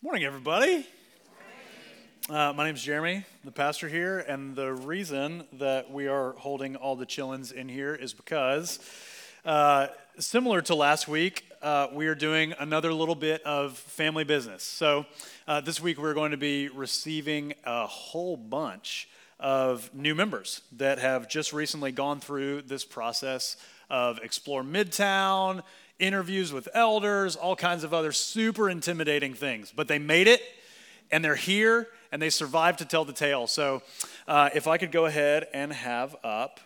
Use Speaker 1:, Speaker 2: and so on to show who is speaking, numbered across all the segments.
Speaker 1: Morning, everybody. Uh, my name is Jeremy, the pastor here, and the reason that we are holding all the chillins in here is because, uh, similar to last week, uh, we are doing another little bit of family business. So, uh, this week we're going to be receiving a whole bunch of new members that have just recently gone through this process of Explore Midtown, interviews with elders, all kinds of other super intimidating things. But they made it, and they're here, and they survived to tell the tale. So uh, if I could go ahead and have up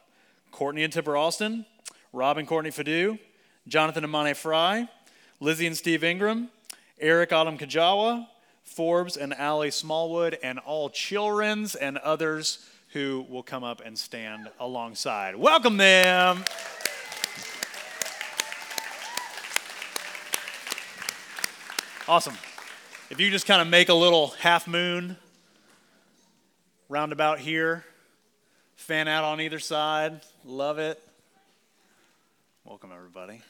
Speaker 1: Courtney and Tipper Austin, Rob and Courtney Fadu, Jonathan and Fry, Lizzie and Steve Ingram, Eric Autumn Kajawa, Forbes and Allie Smallwood, and all children's and others who will come up and stand alongside. Welcome them. Awesome. If you just kind of make a little half moon roundabout here, fan out on either side, love it. Welcome, everybody.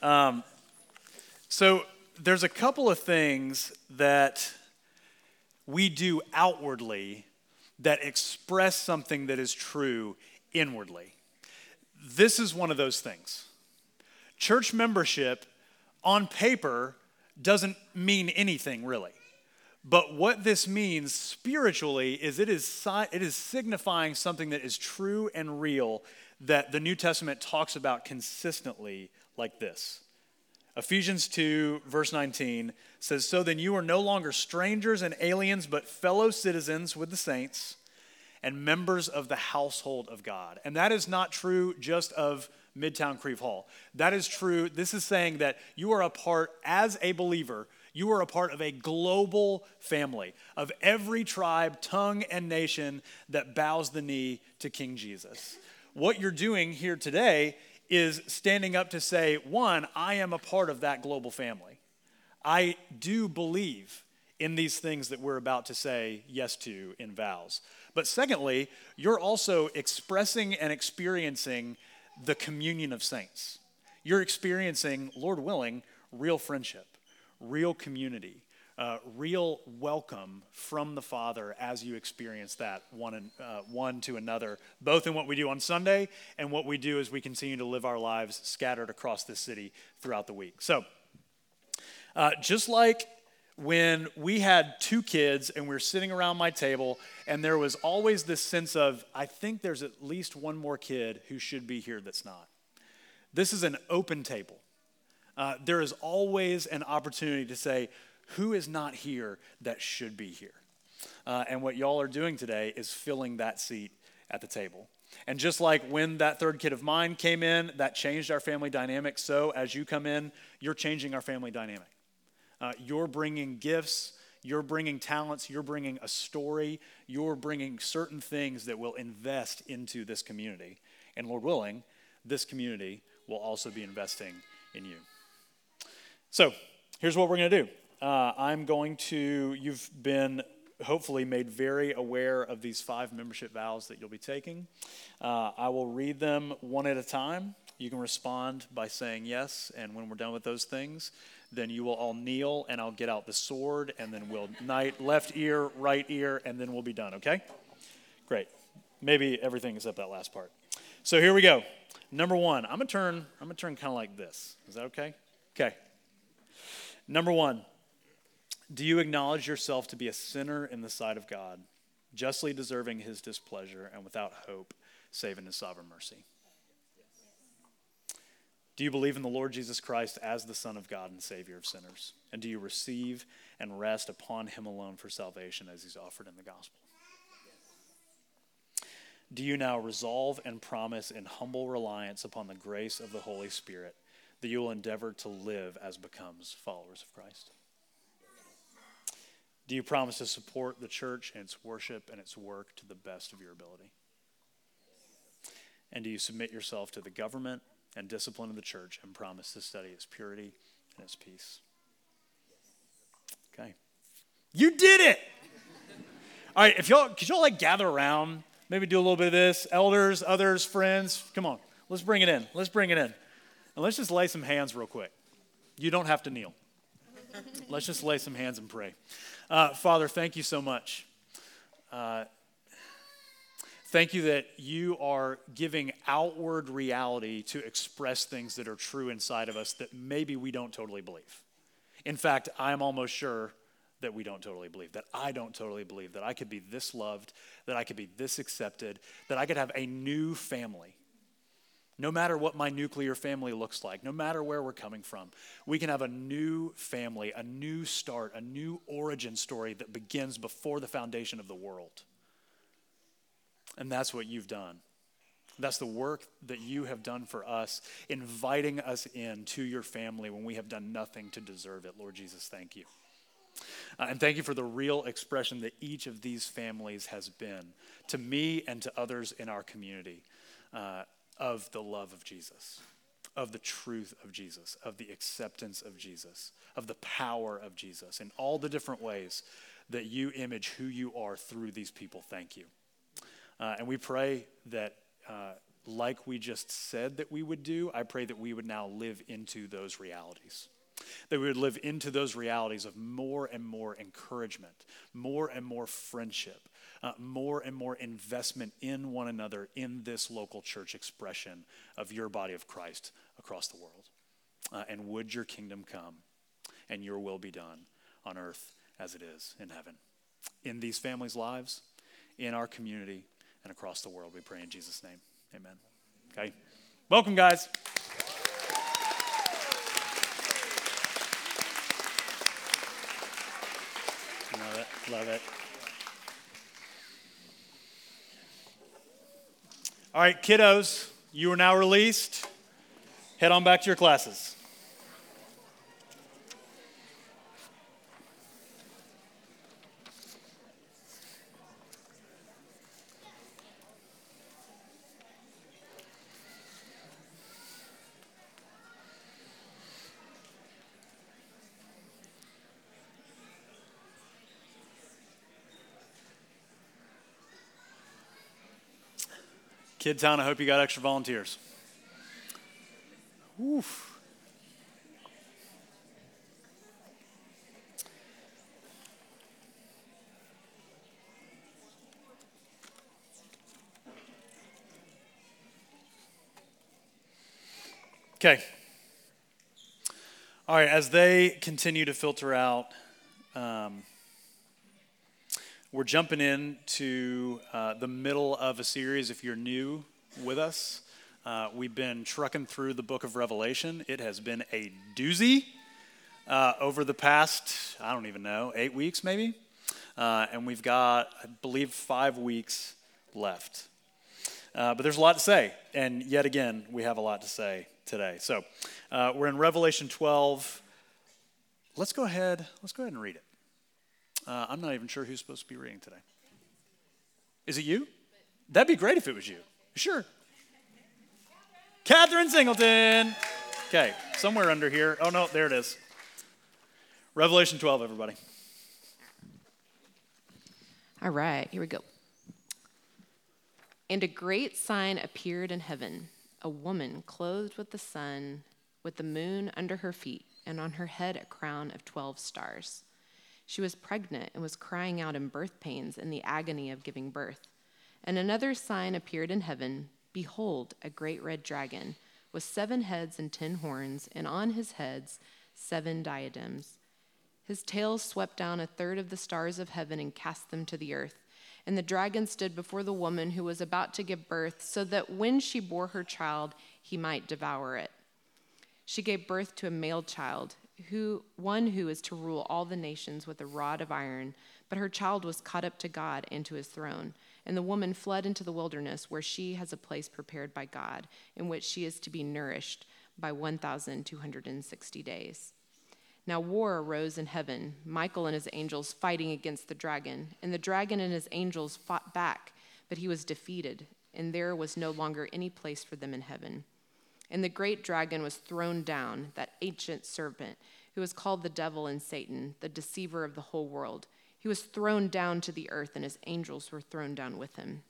Speaker 1: Um, so, there's a couple of things that we do outwardly that express something that is true inwardly. This is one of those things. Church membership on paper doesn't mean anything really. But what this means spiritually is it is, it is signifying something that is true and real that the New Testament talks about consistently, like this. Ephesians 2, verse 19 says, So then you are no longer strangers and aliens, but fellow citizens with the saints and members of the household of God. And that is not true just of Midtown Crieve Hall. That is true. This is saying that you are a part, as a believer, you are a part of a global family of every tribe, tongue, and nation that bows the knee to King Jesus. What you're doing here today is standing up to say, one, I am a part of that global family. I do believe in these things that we're about to say yes to in vows. But secondly, you're also expressing and experiencing the communion of saints. You're experiencing, Lord willing, real friendship, real community, uh, real welcome from the Father as you experience that one, uh, one to another, both in what we do on Sunday and what we do as we continue to live our lives scattered across this city throughout the week. So, uh, just like when we had two kids and we were sitting around my table, and there was always this sense of, I think there's at least one more kid who should be here that's not. This is an open table. Uh, there is always an opportunity to say, who is not here that should be here? Uh, and what y'all are doing today is filling that seat at the table. And just like when that third kid of mine came in, that changed our family dynamic. So as you come in, you're changing our family dynamic. Uh, you're bringing gifts, you're bringing talents, you're bringing a story, you're bringing certain things that will invest into this community. And Lord willing, this community will also be investing in you. So, here's what we're going to do. Uh, I'm going to, you've been hopefully made very aware of these five membership vows that you'll be taking. Uh, I will read them one at a time. You can respond by saying yes, and when we're done with those things, then you will all kneel and I'll get out the sword and then we'll knight left ear, right ear, and then we'll be done, okay? Great. Maybe everything except that last part. So here we go. Number one, I'm gonna turn, I'm gonna turn kind of like this. Is that okay? Okay. Number one, do you acknowledge yourself to be a sinner in the sight of God, justly deserving his displeasure and without hope, save in his sovereign mercy? Do you believe in the Lord Jesus Christ as the Son of God and Savior of sinners? And do you receive and rest upon Him alone for salvation as He's offered in the gospel? Do you now resolve and promise in humble reliance upon the grace of the Holy Spirit that you will endeavor to live as becomes followers of Christ? Do you promise to support the church and its worship and its work to the best of your ability? And do you submit yourself to the government and discipline of the church and promise to study its purity and its peace. Okay. You did it! All right, if y'all, could y'all like gather around, maybe do a little bit of this? Elders, others, friends, come on. Let's bring it in. Let's bring it in. And let's just lay some hands real quick. You don't have to kneel. Let's just lay some hands and pray. Uh, Father, thank you so much. Uh, thank you that you are giving outward reality to express things that are true inside of us that maybe we don't totally believe. In fact, I'm almost sure that we don't totally believe, that I don't totally believe, that I could be this loved, that I could be this accepted, that I could have a new family. No matter what my nuclear family looks like, no matter where we're coming from, we can have a new family, a new start, a new origin story that begins before the foundation of the world. And that's what you've done. That's the work that you have done for us, inviting us in to your family when we have done nothing to deserve it. Lord Jesus, thank you. Uh, and thank you for the real expression that each of these families has been to me and to others in our community uh, of the love of Jesus, of the truth of Jesus, of the acceptance of Jesus, of the power of Jesus, in all the different ways that you image who you are through these people. Thank you. Uh, and we pray that, uh, like we just said that we would do, I pray that we would now live into those realities. That we would live into those realities of more and more encouragement, more and more friendship, uh, more and more investment in one another in this local church expression of your body of Christ across the world. Uh, and would your kingdom come and your will be done on earth as it is in heaven. In these families' lives, in our community, and across the world, we pray in Jesus' name. Amen. Okay? Welcome, guys. Love it. Love it. All right, kiddos, you are now released. Head on back to your classes. Kid Town, I hope you got extra volunteers. Oof. Okay. All right, as they continue to filter out, um, we're jumping into uh, the middle of a series. If you're new with us, uh, we've been trucking through the book of Revelation. It has been a doozy uh, over the past, I don't even know, eight weeks maybe. Uh, and we've got, I believe, five weeks left. Uh, but there's a lot to say. And yet again, we have a lot to say today. So uh, we're in Revelation 12. Let's go ahead. Let's go ahead and read it. Uh, I'm not even sure who's supposed to be reading today. Is it you? That'd be great if it was you. Sure. Catherine Singleton. Okay, somewhere under here. Oh, no, there it is. Revelation 12, everybody.
Speaker 2: All right, here we go. And a great sign appeared in heaven a woman clothed with the sun, with the moon under her feet, and on her head a crown of 12 stars. She was pregnant and was crying out in birth pains in the agony of giving birth. And another sign appeared in heaven Behold, a great red dragon, with seven heads and ten horns, and on his heads seven diadems. His tail swept down a third of the stars of heaven and cast them to the earth. And the dragon stood before the woman who was about to give birth, so that when she bore her child, he might devour it. She gave birth to a male child who one who is to rule all the nations with a rod of iron but her child was caught up to god and to his throne. And the woman fled into the wilderness where she has a place prepared by god in which she is to be nourished by 1260 days. Now war arose in heaven michael and his angels fighting against the dragon and the dragon and his angels fought back but he was defeated and there was no longer any place for them in heaven and the great dragon was thrown down, that ancient serpent, who was called the devil and Satan, the deceiver of the whole world. He was thrown down to the earth, and his angels were thrown down with him.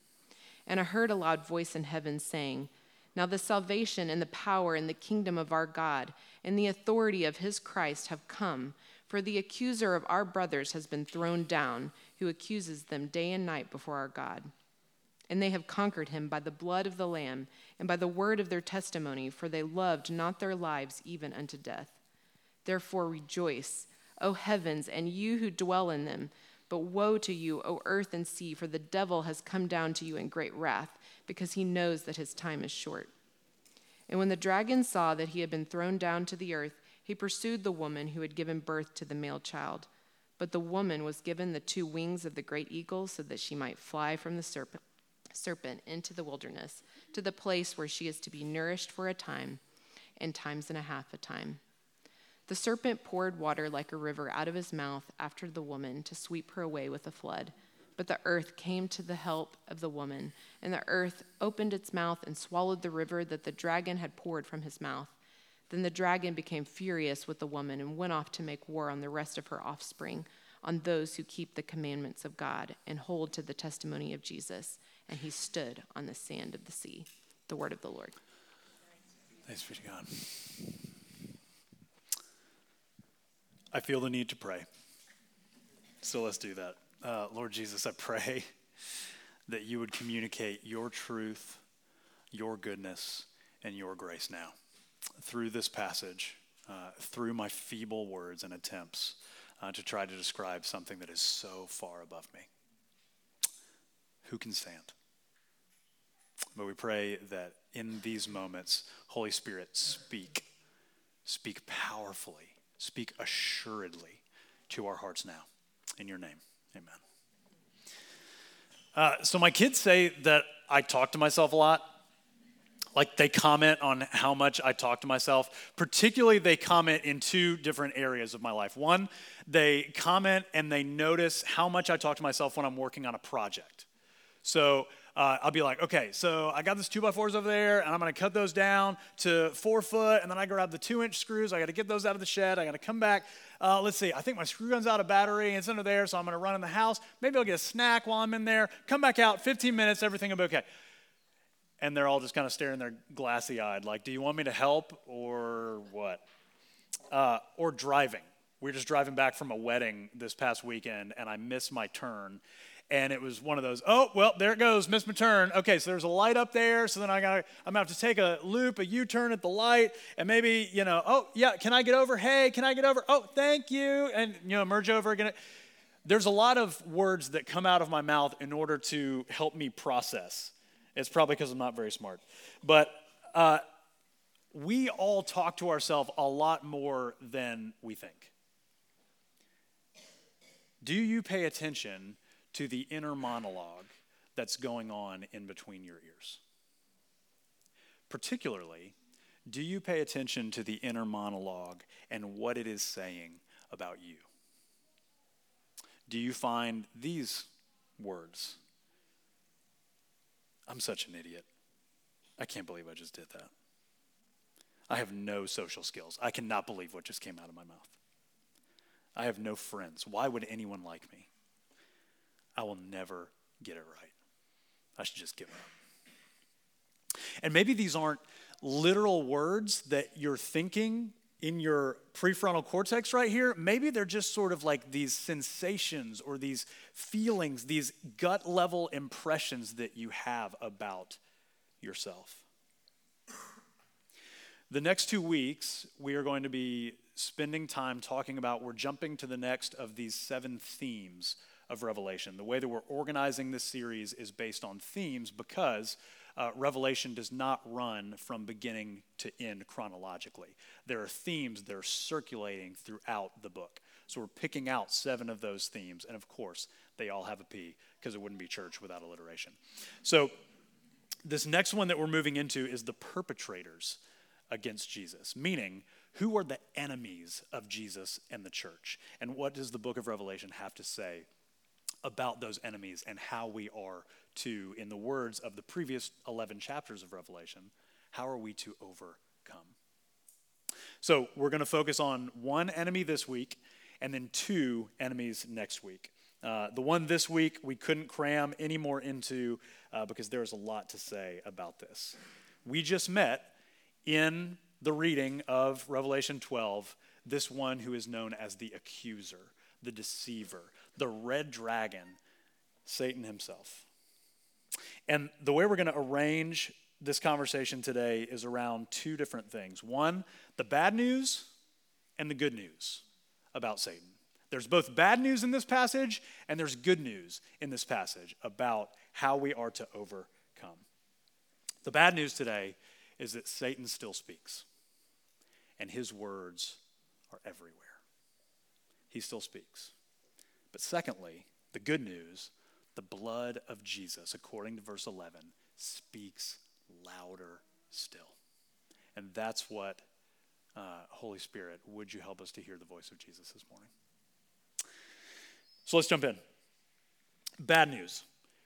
Speaker 2: And I heard a loud voice in heaven saying, Now the salvation and the power and the kingdom of our God and the authority of his Christ have come, For the accuser of our brothers has been thrown down, who accuses them day and night before our God. And they have conquered him by the blood of the Lamb and by the word of their testimony, for they loved not their lives even unto death. Therefore rejoice, O heavens, and you who dwell in them. But woe to you, O earth and sea, for the devil has come down to you in great wrath, because he knows that his time is short. And when the dragon saw that he had been thrown down to the earth, he pursued the woman who had given birth to the male child. But the woman was given the two wings of the great eagle so that she might fly from the serpent, serpent into the wilderness, to the place where she is to be nourished for a time, and times and a half a time. The serpent poured water like a river out of his mouth after the woman to sweep her away with a flood. But the earth came to the help of the woman, and the earth opened its mouth and swallowed the river that the dragon had poured from his mouth. Then the dragon became furious with the woman and went off to make war on the rest of her offspring, on those who keep the commandments of God and hold to the testimony of Jesus. And he stood on the sand of the sea. The word of the Lord.
Speaker 1: Thanks be to God. I feel the need to pray. So let's do that. Uh, Lord Jesus, I pray that you would communicate your truth, your goodness, and your grace now through this passage, uh, through my feeble words and attempts uh, to try to describe something that is so far above me. Who can stand? But we pray that in these moments, Holy Spirit, speak. Speak powerfully. Speak assuredly to our hearts now. In your name, amen. Uh, so, my kids say that I talk to myself a lot like they comment on how much I talk to myself. Particularly, they comment in two different areas of my life. One, they comment and they notice how much I talk to myself when I'm working on a project. So uh, I'll be like, okay, so I got this two by fours over there, and I'm gonna cut those down to four foot, and then I grab the two inch screws. I gotta get those out of the shed. I gotta come back. Uh, let's see, I think my screw gun's out of battery, it's under there, so I'm gonna run in the house. Maybe I'll get a snack while I'm in there. Come back out, 15 minutes, everything will be okay and they're all just kind of staring there glassy eyed, like, do you want me to help or what? Uh, or driving. We are just driving back from a wedding this past weekend, and I missed my turn. And it was one of those, oh, well, there it goes, missed my turn. Okay, so there's a light up there, so then I got I'm gonna have to take a loop, a U-turn at the light, and maybe, you know, oh, yeah, can I get over? Hey, can I get over? Oh, thank you. And, you know, merge over again. There's a lot of words that come out of my mouth in order to help me process it's probably because I'm not very smart. But uh, we all talk to ourselves a lot more than we think. Do you pay attention to the inner monologue that's going on in between your ears? Particularly, do you pay attention to the inner monologue and what it is saying about you? Do you find these words I'm such an idiot. I can't believe I just did that. I have no social skills. I cannot believe what just came out of my mouth. I have no friends. Why would anyone like me? I will never get it right. I should just give up. And maybe these aren't literal words that you're thinking in your prefrontal cortex right here, maybe they're just sort of like these sensations or these feelings, these gut level impressions that you have about yourself. The next two weeks, we are going to be spending time talking about, we're jumping to the next of these seven themes of Revelation. The way that we're organizing this series is based on themes because uh, Revelation does not run from beginning to end chronologically. There are themes that are circulating throughout the book. So we're picking out seven of those themes, and of course, they all have a P because it wouldn't be church without alliteration. So this next one that we're moving into is the perpetrators against Jesus, meaning who are the enemies of Jesus and the church? And what does the book of Revelation have to say about those enemies and how we are to, in the words of the previous 11 chapters of Revelation, how are we to overcome? So we're going to focus on one enemy this week and then two enemies next week. Uh, the one this week we couldn't cram any more into uh, because there's a lot to say about this. We just met in the reading of Revelation 12 this one who is known as the accuser, the deceiver, the red dragon, Satan himself. And the way we're going to arrange this conversation today is around two different things one, the bad news, and the good news about Satan. There's both bad news in this passage, and there's good news in this passage about how we are to overcome. The bad news today is that Satan still speaks, and his words are everywhere. He still speaks. But secondly, the good news, the blood of Jesus, according to verse 11, speaks louder still. And that's what, uh, Holy Spirit, would you help us to hear the voice of Jesus this morning? So let's jump in. Bad news.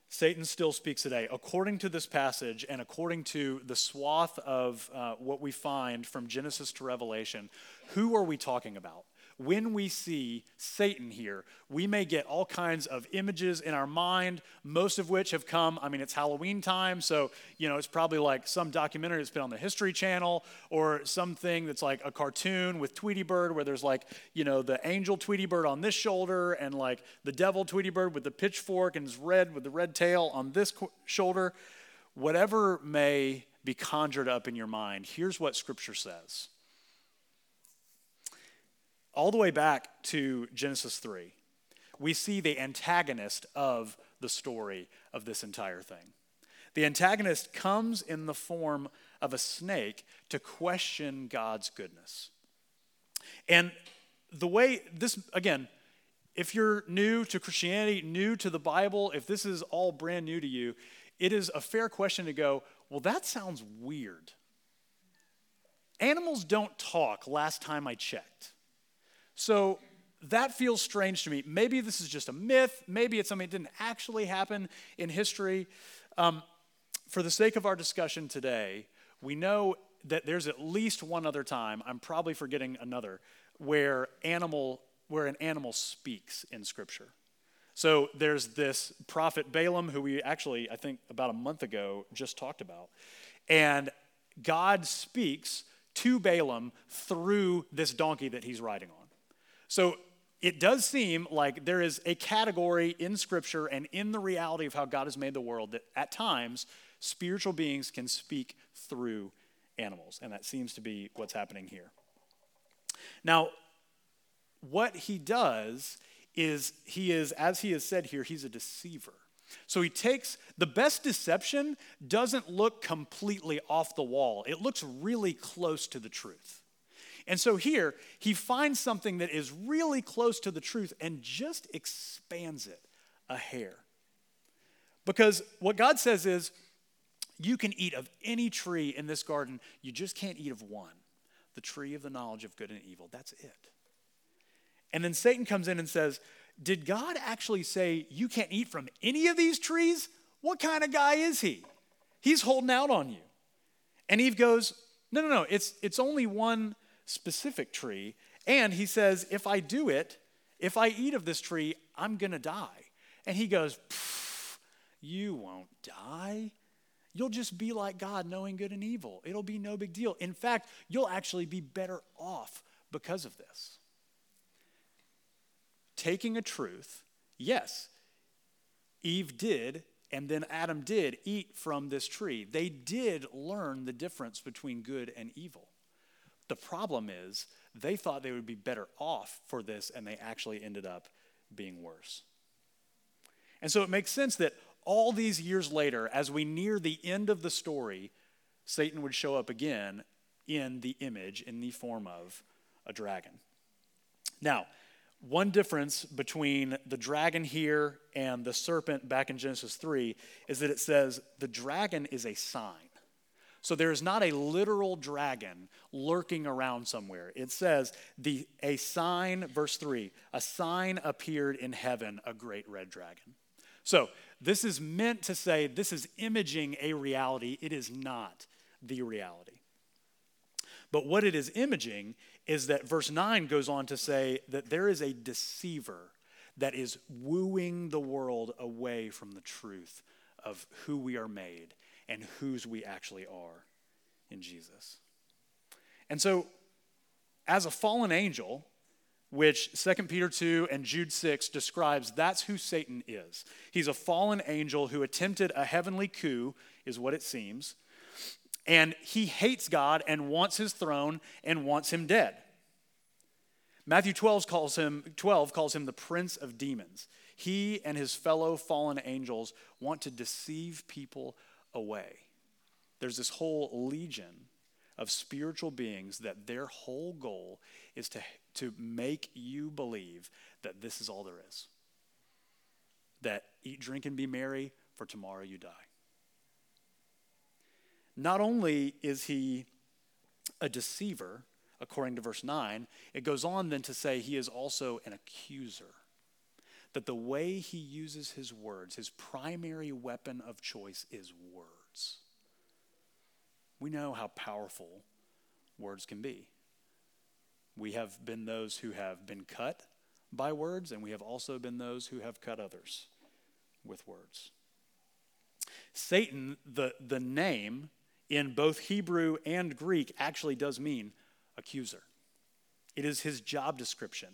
Speaker 1: Satan still speaks today. According to this passage and according to the swath of uh, what we find from Genesis to Revelation, who are we talking about? When we see Satan here, we may get all kinds of images in our mind, most of which have come. I mean, it's Halloween time, so, you know, it's probably like some documentary that's been on the History Channel or something that's like a cartoon with Tweety Bird where there's like, you know, the angel Tweety Bird on this shoulder and like the devil Tweety Bird with the pitchfork and his red with the red tail on this shoulder. Whatever may be conjured up in your mind, here's what Scripture says all the way back to Genesis 3, we see the antagonist of the story of this entire thing. The antagonist comes in the form of a snake to question God's goodness. And the way this, again, if you're new to Christianity, new to the Bible, if this is all brand new to you, it is a fair question to go, well, that sounds weird. Animals don't talk last time I checked. So that feels strange to me. Maybe this is just a myth. Maybe it's something that didn't actually happen in history. Um, for the sake of our discussion today, we know that there's at least one other time, I'm probably forgetting another, where animal where an animal speaks in scripture. So there's this prophet Balaam who we actually I think about a month ago just talked about. And God speaks to Balaam through this donkey that he's riding on. So it does seem like there is a category in Scripture and in the reality of how God has made the world that at times spiritual beings can speak through animals. And that seems to be what's happening here. Now, what he does is he is, as he has said here, he's a deceiver. So he takes the best deception doesn't look completely off the wall, it looks really close to the truth. And so here, he finds something that is really close to the truth and just expands it a hair. Because what God says is, you can eat of any tree in this garden, you just can't eat of one the tree of the knowledge of good and evil. That's it. And then Satan comes in and says, Did God actually say you can't eat from any of these trees? What kind of guy is he? He's holding out on you. And Eve goes, No, no, no, it's, it's only one specific tree. And he says, If I do it, if I eat of this tree, I'm going to die. And he goes, You won't die. You'll just be like God, knowing good and evil. It'll be no big deal. In fact, you'll actually be better off because of this. Taking a truth, yes, Eve did, and then Adam did eat from this tree. They did learn the difference between good and evil. The problem is they thought they would be better off for this, and they actually ended up being worse. And so it makes sense that all these years later, as we near the end of the story, Satan would show up again in the image, in the form of a dragon. Now, one difference between the dragon here and the serpent back in Genesis 3 is that it says the dragon is a sign. So there is not a literal dragon lurking around somewhere. It says, the, a sign, verse 3, a sign appeared in heaven, a great red dragon. So this is meant to say this is imaging a reality. It is not the reality. But what it is imaging is that verse 9 goes on to say that there is a deceiver that is wooing the world away from the truth of who we are made and whose we actually are in Jesus. And so as a fallen angel, which 2 Peter 2 and Jude 6 describes, that's who Satan is. He's a fallen angel who attempted a heavenly coup, is what it seems. And he hates God and wants his throne and wants him dead. Matthew 12 calls him, 12 calls him the prince of demons. He and his fellow fallen angels want to deceive people away. There's this whole legion of spiritual beings that their whole goal is to, to make you believe that this is all there is. That eat, drink, and be merry, for tomorrow you die. Not only is he a deceiver, according to verse 9, it goes on then to say he is also an accuser. That the way he uses his words, his primary weapon of choice is words. We know how powerful words can be. We have been those who have been cut by words, and we have also been those who have cut others with words. Satan, the, the name in both Hebrew and Greek, actually does mean accuser. It is his job description.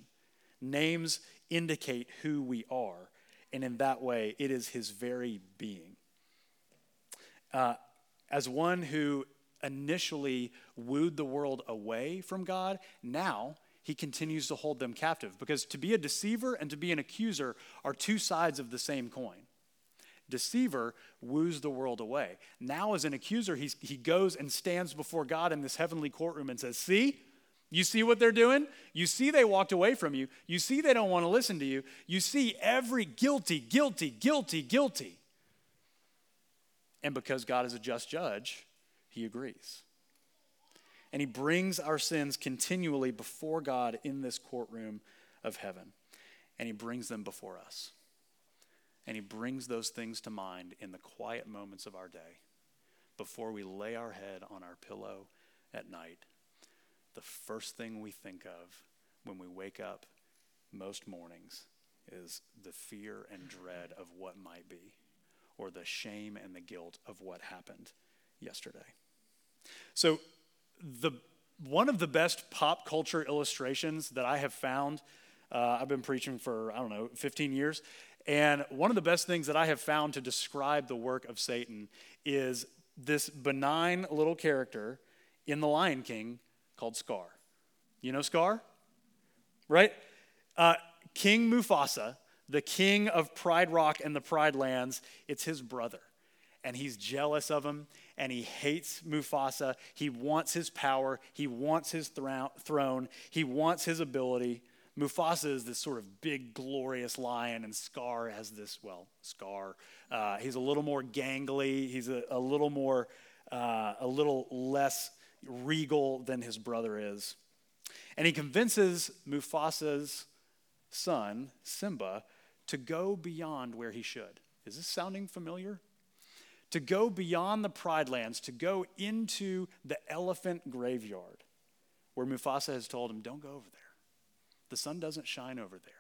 Speaker 1: Names indicate who we are, and in that way, it is his very being. Uh, as one who initially wooed the world away from God, now he continues to hold them captive. Because to be a deceiver and to be an accuser are two sides of the same coin. Deceiver woos the world away. Now, as an accuser, he goes and stands before God in this heavenly courtroom and says, See, you see what they're doing? You see they walked away from you. You see they don't want to listen to you. You see every guilty, guilty, guilty, guilty. And because God is a just judge, he agrees. And he brings our sins continually before God in this courtroom of heaven. And he brings them before us. And he brings those things to mind in the quiet moments of our day before we lay our head on our pillow at night. The first thing we think of when we wake up most mornings is the fear and dread of what might be, or the shame and the guilt of what happened yesterday. So, the, one of the best pop culture illustrations that I have found, uh, I've been preaching for, I don't know, 15 years, and one of the best things that I have found to describe the work of Satan is this benign little character in The Lion King called Scar. You know Scar? Right? Uh, king Mufasa, the king of Pride Rock and the Pride Lands, it's his brother. And he's jealous of him and he hates Mufasa. He wants his power, he wants his throne, he wants his ability. Mufasa is this sort of big, glorious lion, and Scar has this, well, Scar. Uh, he's a little more gangly, he's a, a little more, uh, a little less regal than his brother is. And he convinces Mufasa's son, Simba, to go beyond where he should. Is this sounding familiar? to go beyond the Pride Lands, to go into the elephant graveyard, where Mufasa has told him, Don't go over there. The sun doesn't shine over there.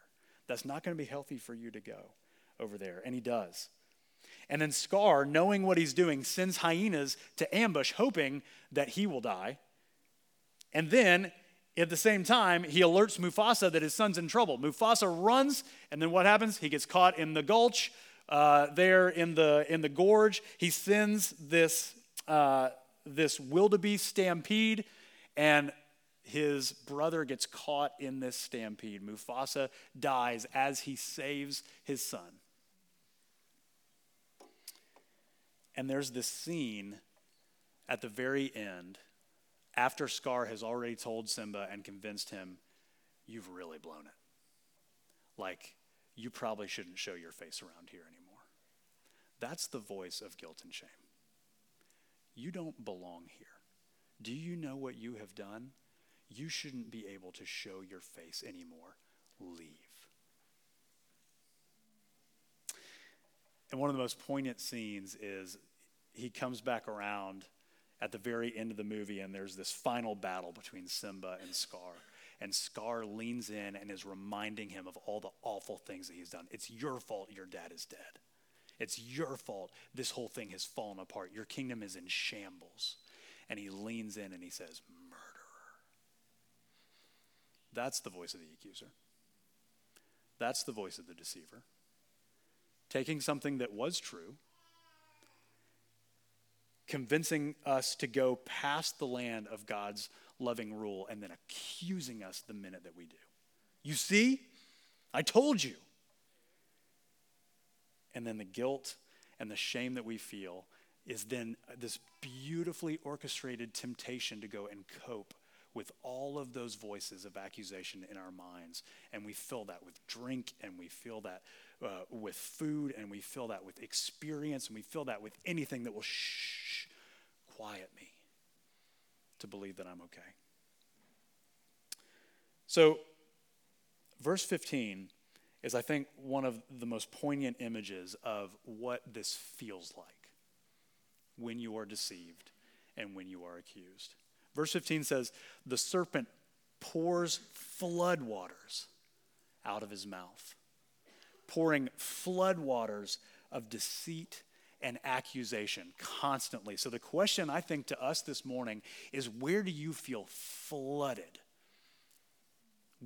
Speaker 1: That's not going to be healthy for you to go over there. And he does. And then Scar, knowing what he's doing, sends hyenas to ambush, hoping that he will die. And then at the same time, he alerts Mufasa that his son's in trouble. Mufasa runs, and then what happens? He gets caught in the gulch uh, there in the, in the gorge. He sends this, uh, this wildebeest stampede, and his brother gets caught in this stampede. Mufasa dies as he saves his son. And there's this scene at the very end after Scar has already told Simba and convinced him, You've really blown it. Like, you probably shouldn't show your face around here anymore. That's the voice of guilt and shame. You don't belong here. Do you know what you have done? You shouldn't be able to show your face anymore. Leave. And one of the most poignant scenes is he comes back around at the very end of the movie, and there's this final battle between Simba and Scar. And Scar leans in and is reminding him of all the awful things that he's done. It's your fault your dad is dead. It's your fault. This whole thing has fallen apart. Your kingdom is in shambles. And he leans in and he says, Murderer. That's the voice of the accuser. That's the voice of the deceiver. Taking something that was true, convincing us to go past the land of God's loving rule, and then accusing us the minute that we do. You see, I told you. And then the guilt and the shame that we feel is then this beautifully orchestrated temptation to go and cope with all of those voices of accusation in our minds. And we fill that with drink, and we fill that uh, with food, and we fill that with experience, and we fill that with anything that will shh, quiet me to believe that I'm okay. So, verse 15 is, I think, one of the most poignant images of what this feels like when you are deceived and when you are accused. Verse 15 says, The serpent pours floodwaters out of his mouth, pouring floodwaters of deceit and accusation constantly. So, the question I think to us this morning is where do you feel flooded?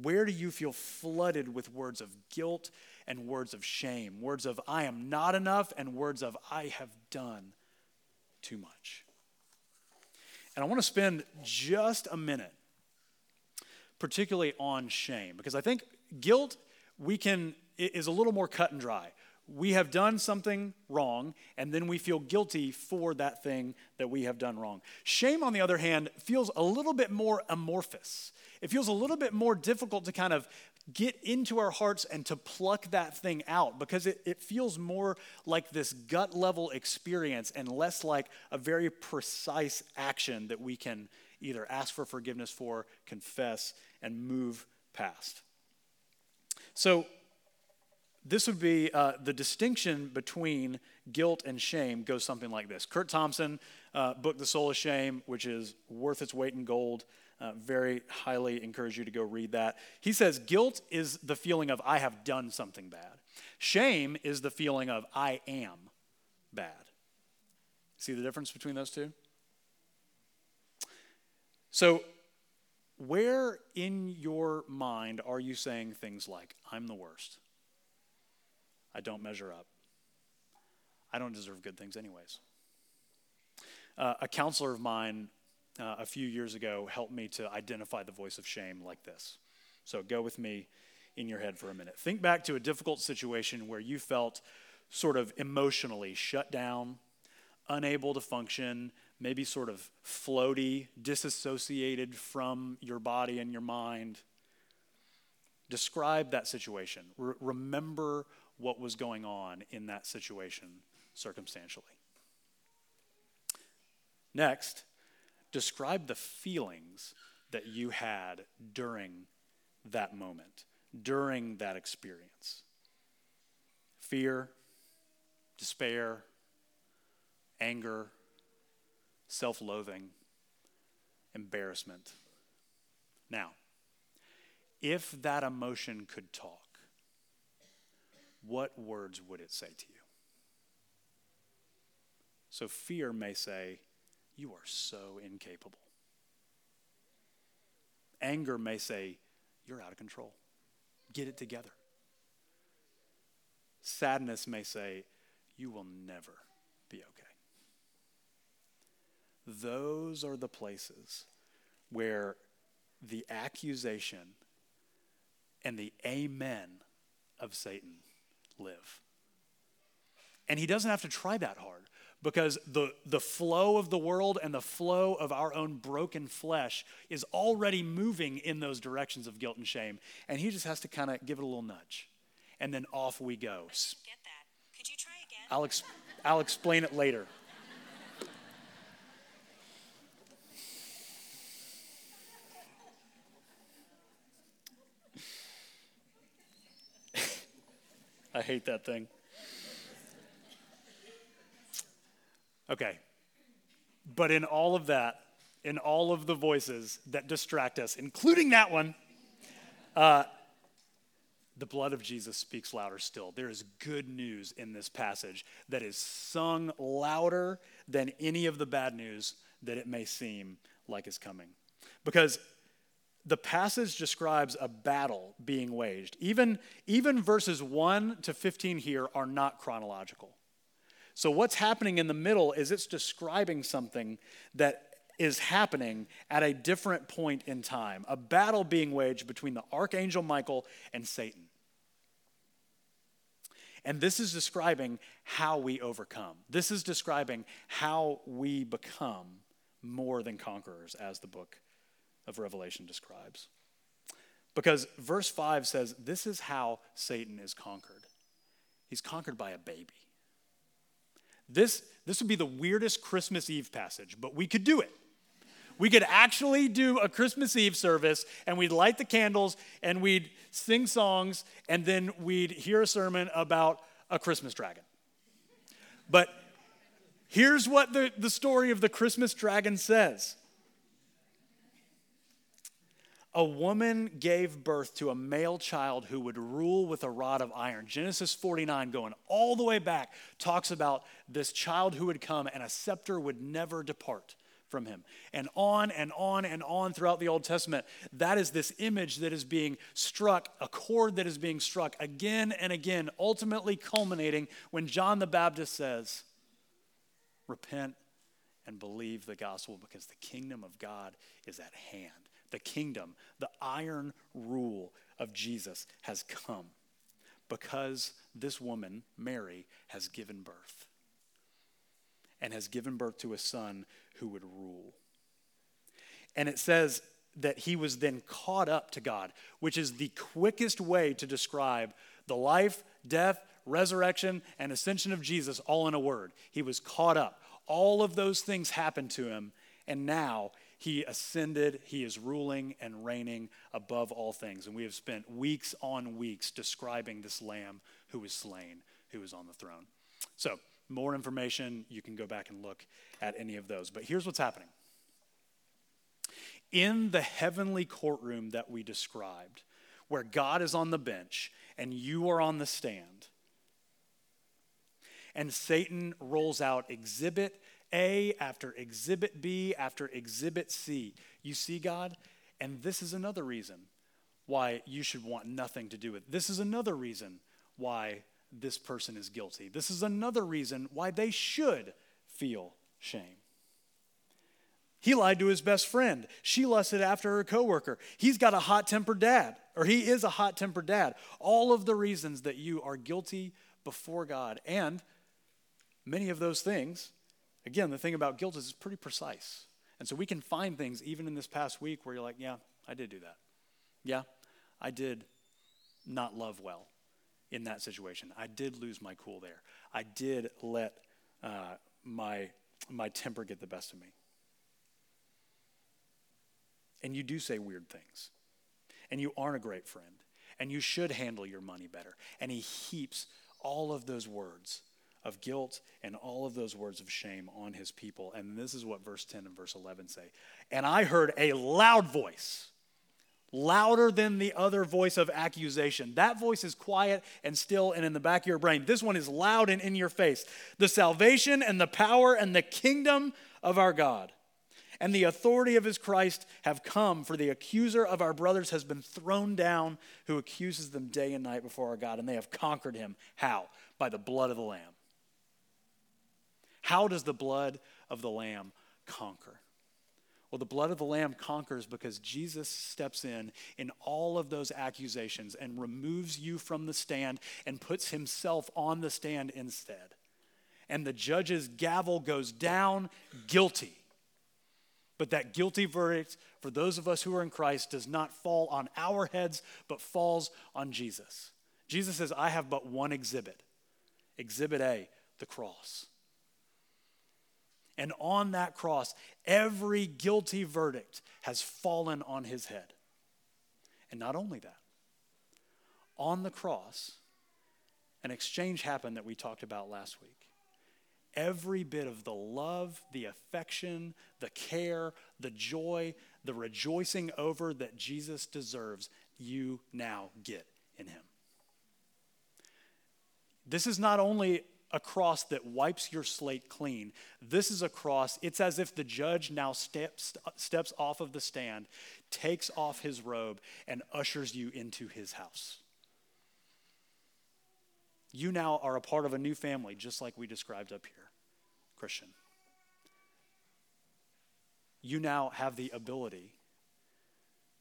Speaker 1: Where do you feel flooded with words of guilt and words of shame, words of I am not enough, and words of I have done too much? And I want to spend just a minute, particularly on shame, because I think guilt we can is a little more cut and dry. We have done something wrong, and then we feel guilty for that thing that we have done wrong. Shame, on the other hand, feels a little bit more amorphous. It feels a little bit more difficult to kind of get into our hearts and to pluck that thing out because it, it feels more like this gut level experience and less like a very precise action that we can either ask for forgiveness for, confess, and move past. So, this would be uh, the distinction between guilt and shame goes something like this. Kurt Thompson, uh, book The Soul of Shame, which is worth its weight in gold. Uh, very highly encourage you to go read that. He says guilt is the feeling of I have done something bad. Shame is the feeling of I am bad. See the difference between those two? So, where in your mind are you saying things like, I'm the worst? I don't measure up. I don't deserve good things, anyways. Uh, a counselor of mine uh, a few years ago helped me to identify the voice of shame like this. So go with me in your head for a minute. Think back to a difficult situation where you felt sort of emotionally shut down, unable to function, maybe sort of floaty, disassociated from your body and your mind. Describe that situation. Re- remember what was going on in that situation circumstantially. Next, Describe the feelings that you had during that moment, during that experience fear, despair, anger, self loathing, embarrassment. Now, if that emotion could talk, what words would it say to you? So, fear may say, you are so incapable. Anger may say, You're out of control. Get it together. Sadness may say, You will never be okay. Those are the places where the accusation and the amen of Satan live. And he doesn't have to try that hard because the, the flow of the world and the flow of our own broken flesh is already moving in those directions of guilt and shame. And he just has to kind of give it a little nudge. And then off we go.
Speaker 3: Get that. Could you try again?
Speaker 1: I'll, ex- I'll explain it later. I hate that thing. Okay. But in all of that, in all of the voices that distract us, including that one, uh, the blood of Jesus speaks louder still. There is good news in this passage that is sung louder than any of the bad news that it may seem like is coming. Because the passage describes a battle being waged. Even, even verses 1 to 15 here are not chronological. So, what's happening in the middle is it's describing something that is happening at a different point in time a battle being waged between the archangel Michael and Satan. And this is describing how we overcome. This is describing how we become more than conquerors, as the book of Revelation describes. Because verse 5 says, This is how Satan is conquered. He's conquered by a baby. This, this would be the weirdest Christmas Eve passage, but we could do it. We could actually do a Christmas Eve service and we'd light the candles and we'd sing songs and then we'd hear a sermon about a Christmas dragon. But here's what the, the story of the Christmas dragon says a woman gave birth to a male child who would rule with a rod of iron. Genesis 49, going all the way back, talks about this child who would come and a scepter would never depart from him. And on and on and on throughout the Old Testament, that is this image that is being struck, a chord that is being struck again and again, ultimately culminating when John the Baptist says, Repent and believe the gospel because the kingdom of God is at hand the kingdom, the iron rule of Jesus has come because this woman, Mary, has given birth and has given birth to a son who would rule. And it says that he was then caught up to God, which is the quickest way to describe the life, death, resurrection, and ascension of Jesus all in a word. He was caught up. All of those things happened to him, and now he ascended, he is ruling and reigning above all things. And we have spent weeks on weeks describing this lamb who was slain, who was on the throne. So, more information, you can go back and look at any of those. But here's what's happening in the heavenly courtroom that we described, where God is on the bench and you are on the stand, and Satan rolls out exhibit a after exhibit B after exhibit C. You see, God? And this is another reason why you should want nothing to do with. This is another reason why this person is guilty. This is another reason why they should feel shame. He lied to his best friend. She lusted after her coworker. He's got a hot-tempered dad, or he is a hot-tempered dad. All of the reasons that you are guilty before God. And many of those things Again, the thing about guilt is it's pretty precise. And so we can find things even in this past week where you're like, yeah, I did do that. Yeah, I did not love well in that situation. I did lose my cool there. I did let uh, my, my temper get the best of me. And you do say weird things. And you aren't a great friend. And you should handle your money better. And he heaps all of those words of guilt and all of those words of shame on his people. And this is what verse 10 and verse 11 say. And I heard a loud voice, louder than the other voice of accusation. That voice is quiet and still and in the back of your brain. This one is loud and in your face. The salvation and the power and the kingdom of our God and the authority of his Christ have come, for the accuser of our brothers has been thrown down, who accuses them day and night before our God, and they have conquered him. How? By the blood of the Lamb how does the blood of the Lamb conquer? Well, the blood of the Lamb conquers because Jesus steps in in all of those accusations and removes you from the stand and puts himself on the stand instead. And the judge's gavel goes down guilty. But that guilty verdict for those of us who are in Christ does not fall on our heads, but falls on Jesus. Jesus says, I have but one exhibit. Exhibit A, the cross. And on that cross, every guilty verdict has fallen on his head. And not only that, on the cross, an exchange happened that we talked about last week. Every bit of the love, the affection, the care, the joy, the rejoicing over that Jesus deserves, you now get in him. This is not only a cross that wipes your slate clean. This is a cross, it's as if the judge now steps, steps off of the stand, takes off his robe, and ushers you into his house. You now are a part of a new family, just like we described up here, Christian. You now have the ability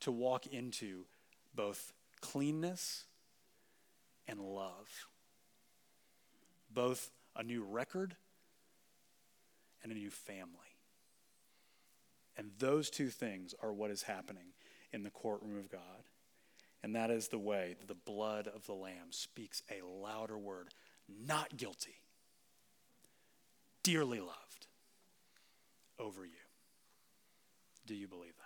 Speaker 1: to walk into both cleanness and love both a new record and a new family. And those two things are what is happening in the courtroom of God. And that is the way that the blood of the Lamb speaks a louder word not guilty, dearly loved over you. Do you believe that?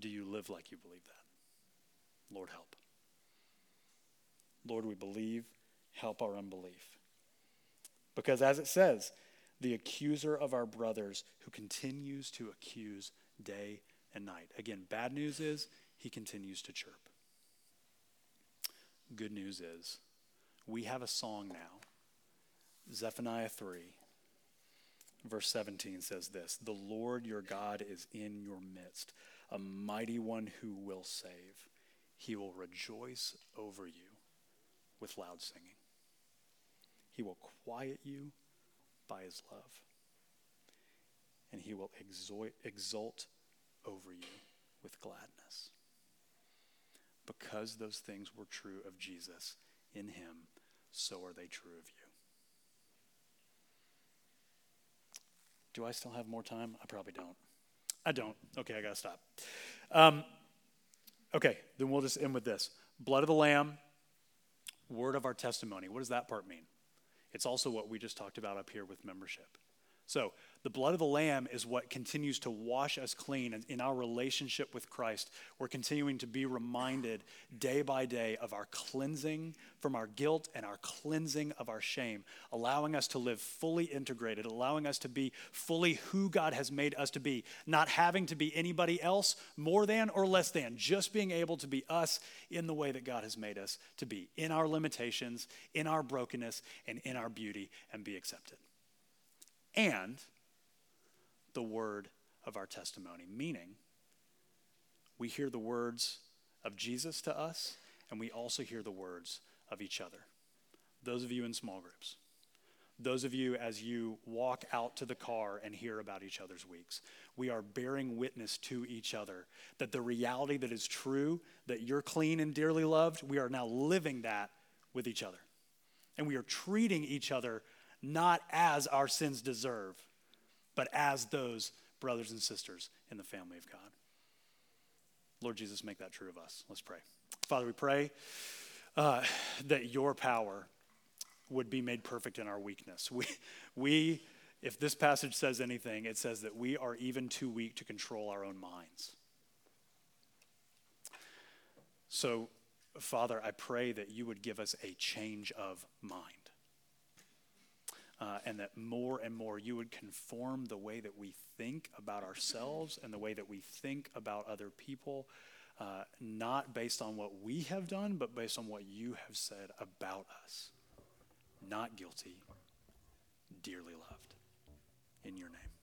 Speaker 1: Do you live like you believe that? Lord, help. Lord, we believe help our unbelief. Because as it says, the accuser of our brothers who continues to accuse day and night. Again, bad news is he continues to chirp. Good news is we have a song now. Zephaniah 3, verse 17 says this The Lord your God is in your midst, a mighty one who will save. He will rejoice over you with loud singing. He will quiet you by his love. And he will exult, over you with gladness. Because those things were true of Jesus in him, so are they true of you. Do I still have more time? I probably don't. I don't. Okay, I got to stop. Um, okay, then we'll just end with this blood of the Lamb, word of our testimony. What does that part mean? It's also what we just talked about up here with membership. So, the blood of the Lamb is what continues to wash us clean in our relationship with Christ. We're continuing to be reminded day by day of our cleansing from our guilt and our cleansing of our shame, allowing us to live fully integrated, allowing us to be fully who God has made us to be, not having to be anybody else more than or less than, just being able to be us in the way that God has made us to be, in our limitations, in our brokenness, and in our beauty, and be accepted and the word of our testimony, meaning we hear the words of Jesus to us, and we also hear the words of each other. Those of you in small groups, those of you as you walk out to the car and hear about each other's weeks, we are bearing witness to each other that the reality that is true, that you're clean and dearly loved, we are now living that with each other. And we are treating each other not as our sins deserve, but as those brothers and sisters in the family of God. Lord Jesus, make that true of us. Let's pray. Father, we pray uh, that your power would be made perfect in our weakness. We, we, if this passage says anything, it says that we are even too weak to control our own minds. So, Father, I pray that you would give us a change of mind uh, and that more and more you would conform the way that we think about ourselves and the way that we think about other people, uh, not based on what we have done, but based on what you have said about us. Not guilty, dearly loved. In your name.